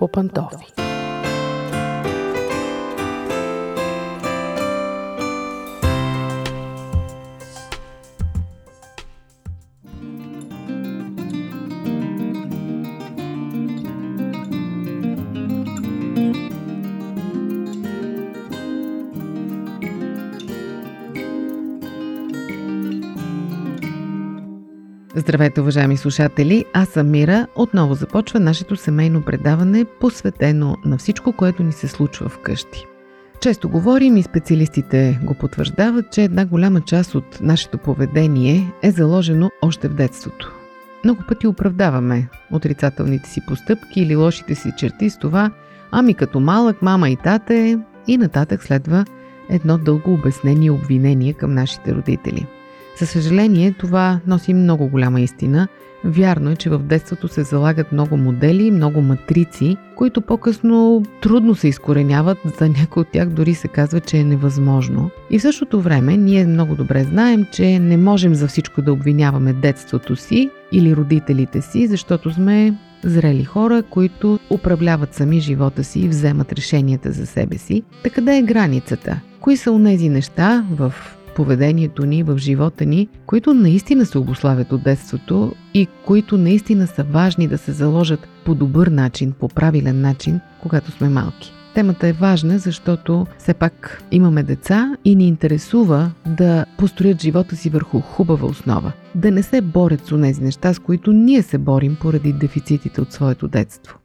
по Здравейте, уважаеми слушатели! Аз съм Мира. Отново започва нашето семейно предаване, посветено на всичко, което ни се случва вкъщи. Често говорим и специалистите го потвърждават, че една голяма част от нашето поведение е заложено още в детството. Много пъти оправдаваме отрицателните си постъпки или лошите си черти с това, ами като малък мама и тате и нататък следва едно дълго обяснение и обвинение към нашите родители – за съжаление, това носи много голяма истина. Вярно е, че в детството се залагат много модели, много матрици, които по-късно трудно се изкореняват, за някои от тях дори се казва, че е невъзможно. И в същото време ние много добре знаем, че не можем за всичко да обвиняваме детството си или родителите си, защото сме зрели хора, които управляват сами живота си и вземат решенията за себе си. Така къде е границата? Кои са унези неща в поведението ни, в живота ни, които наистина се обославят от детството и които наистина са важни да се заложат по добър начин, по правилен начин, когато сме малки. Темата е важна, защото все пак имаме деца и ни интересува да построят живота си върху хубава основа. Да не се борят с тези неща, с които ние се борим поради дефицитите от своето детство.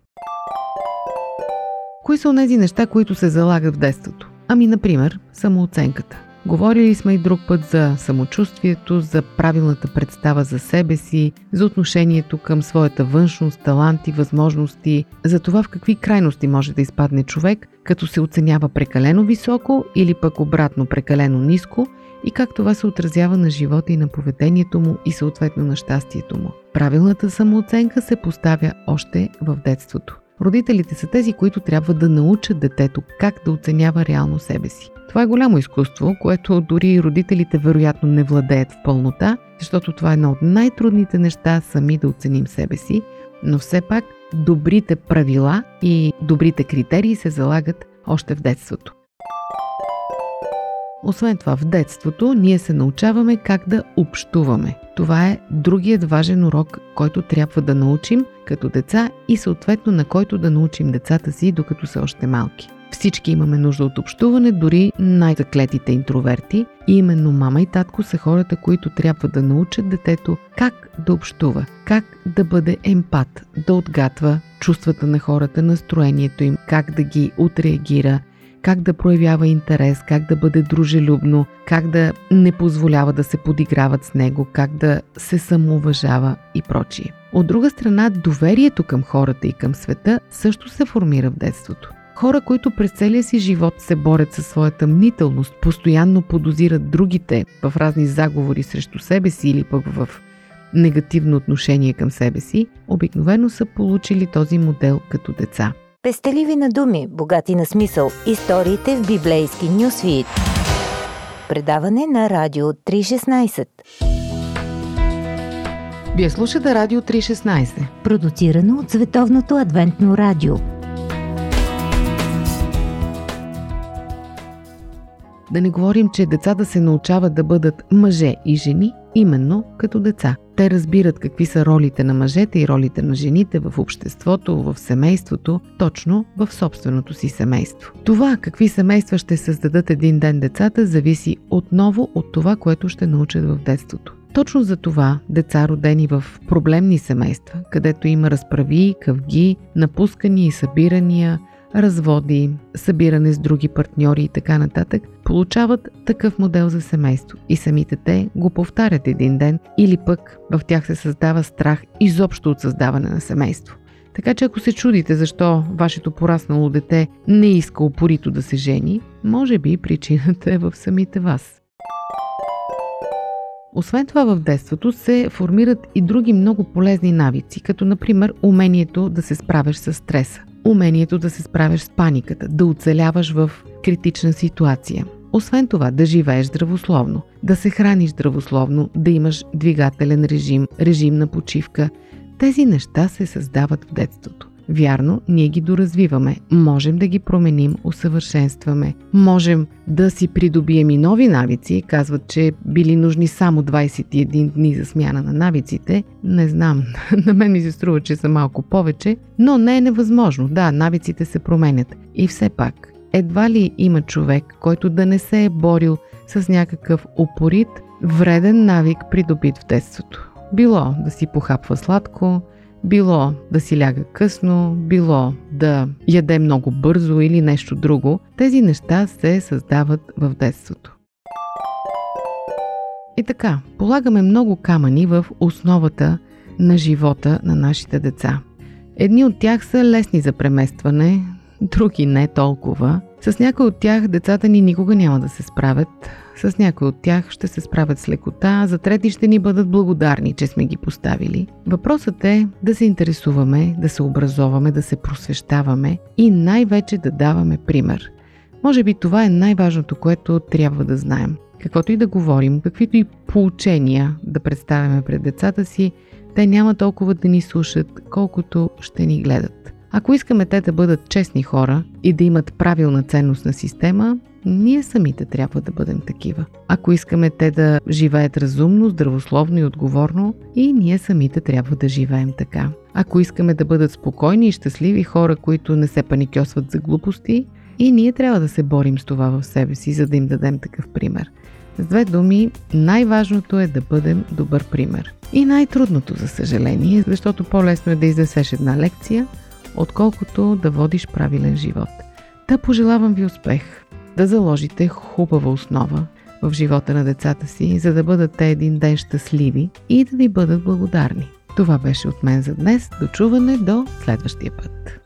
Кои са тези неща, които се залагат в детството? Ами, например, самооценката. Говорили сме и друг път за самочувствието, за правилната представа за себе си, за отношението към своята външност, таланти, възможности, за това в какви крайности може да изпадне човек, като се оценява прекалено високо или пък обратно прекалено ниско и как това се отразява на живота и на поведението му и съответно на щастието му. Правилната самооценка се поставя още в детството. Родителите са тези, които трябва да научат детето как да оценява реално себе си. Това е голямо изкуство, което дори и родителите вероятно не владеят в пълнота, защото това е едно от най-трудните неща сами да оценим себе си, но все пак добрите правила и добрите критерии се залагат още в детството. Освен това, в детството ние се научаваме как да общуваме. Това е другият важен урок, който трябва да научим като деца и съответно на който да научим децата си, докато са още малки. Всички имаме нужда от общуване, дори най-заклетите интроверти. И именно мама и татко са хората, които трябва да научат детето как да общува, как да бъде емпат, да отгатва чувствата на хората, настроението им, как да ги отреагира, как да проявява интерес, как да бъде дружелюбно, как да не позволява да се подиграват с него, как да се самоуважава и прочие. От друга страна, доверието към хората и към света също се формира в детството. Хора, които през целия си живот се борят със своята мнителност, постоянно подозират другите в разни заговори срещу себе си или пък в негативно отношение към себе си, обикновено са получили този модел като деца. Пестеливи на думи, богати на смисъл. Историите в библейски нюсвит. Предаване на Радио 316. Вие слушате Радио 316. Продуцирано от Световното адвентно радио. Да не говорим, че децата се научават да бъдат мъже и жени именно като деца. Те разбират какви са ролите на мъжете и ролите на жените в обществото, в семейството, точно в собственото си семейство. Това какви семейства ще създадат един ден децата зависи отново от това, което ще научат в детството. Точно за това деца, родени в проблемни семейства, където има разправи, къвги, напускания и събирания, разводи, събиране с други партньори и така нататък, получават такъв модел за семейство и самите те го повтарят един ден или пък в тях се създава страх изобщо от създаване на семейство. Така че ако се чудите защо вашето пораснало дете не иска упорито да се жени, може би причината е в самите вас. Освен това в детството се формират и други много полезни навици, като например умението да се справяш с стреса, умението да се справяш с паниката, да оцеляваш в критична ситуация. Освен това, да живееш здравословно, да се храниш здравословно, да имаш двигателен режим, режим на почивка. Тези неща се създават в детството. Вярно, ние ги доразвиваме, можем да ги променим, усъвършенстваме, можем да си придобием и нови навици. Казват, че били нужни само 21 дни за смяна на навиците. Не знам, на мен ми се струва, че са малко повече, но не е невъзможно. Да, навиците се променят. И все пак, едва ли има човек, който да не се е борил с някакъв упорит, вреден навик, придобит в детството. Било да си похапва сладко, било да си ляга късно, било да яде много бързо или нещо друго, тези неща се създават в детството. И така, полагаме много камъни в основата на живота на нашите деца. Едни от тях са лесни за преместване, други не толкова. С някои от тях децата ни никога няма да се справят, с някои от тях ще се справят с лекота, за трети ще ни бъдат благодарни, че сме ги поставили. Въпросът е да се интересуваме, да се образоваме, да се просвещаваме и най-вече да даваме пример. Може би това е най-важното, което трябва да знаем. Каквото и да говорим, каквито и поучения да представяме пред децата си, те няма толкова да ни слушат, колкото ще ни гледат. Ако искаме те да бъдат честни хора и да имат правилна ценностна система, ние самите трябва да бъдем такива. Ако искаме те да живеят разумно, здравословно и отговорно, и ние самите трябва да живеем така. Ако искаме да бъдат спокойни и щастливи хора, които не се паникьосват за глупости, и ние трябва да се борим с това в себе си, за да им дадем такъв пример. С две думи, най-важното е да бъдем добър пример. И най-трудното, за съжаление, защото по-лесно е да изнесеш една лекция, отколкото да водиш правилен живот. Та пожелавам ви успех! Да заложите хубава основа в живота на децата си, за да бъдат те един ден щастливи и да ви бъдат благодарни. Това беше от мен за днес. До чуване до следващия път.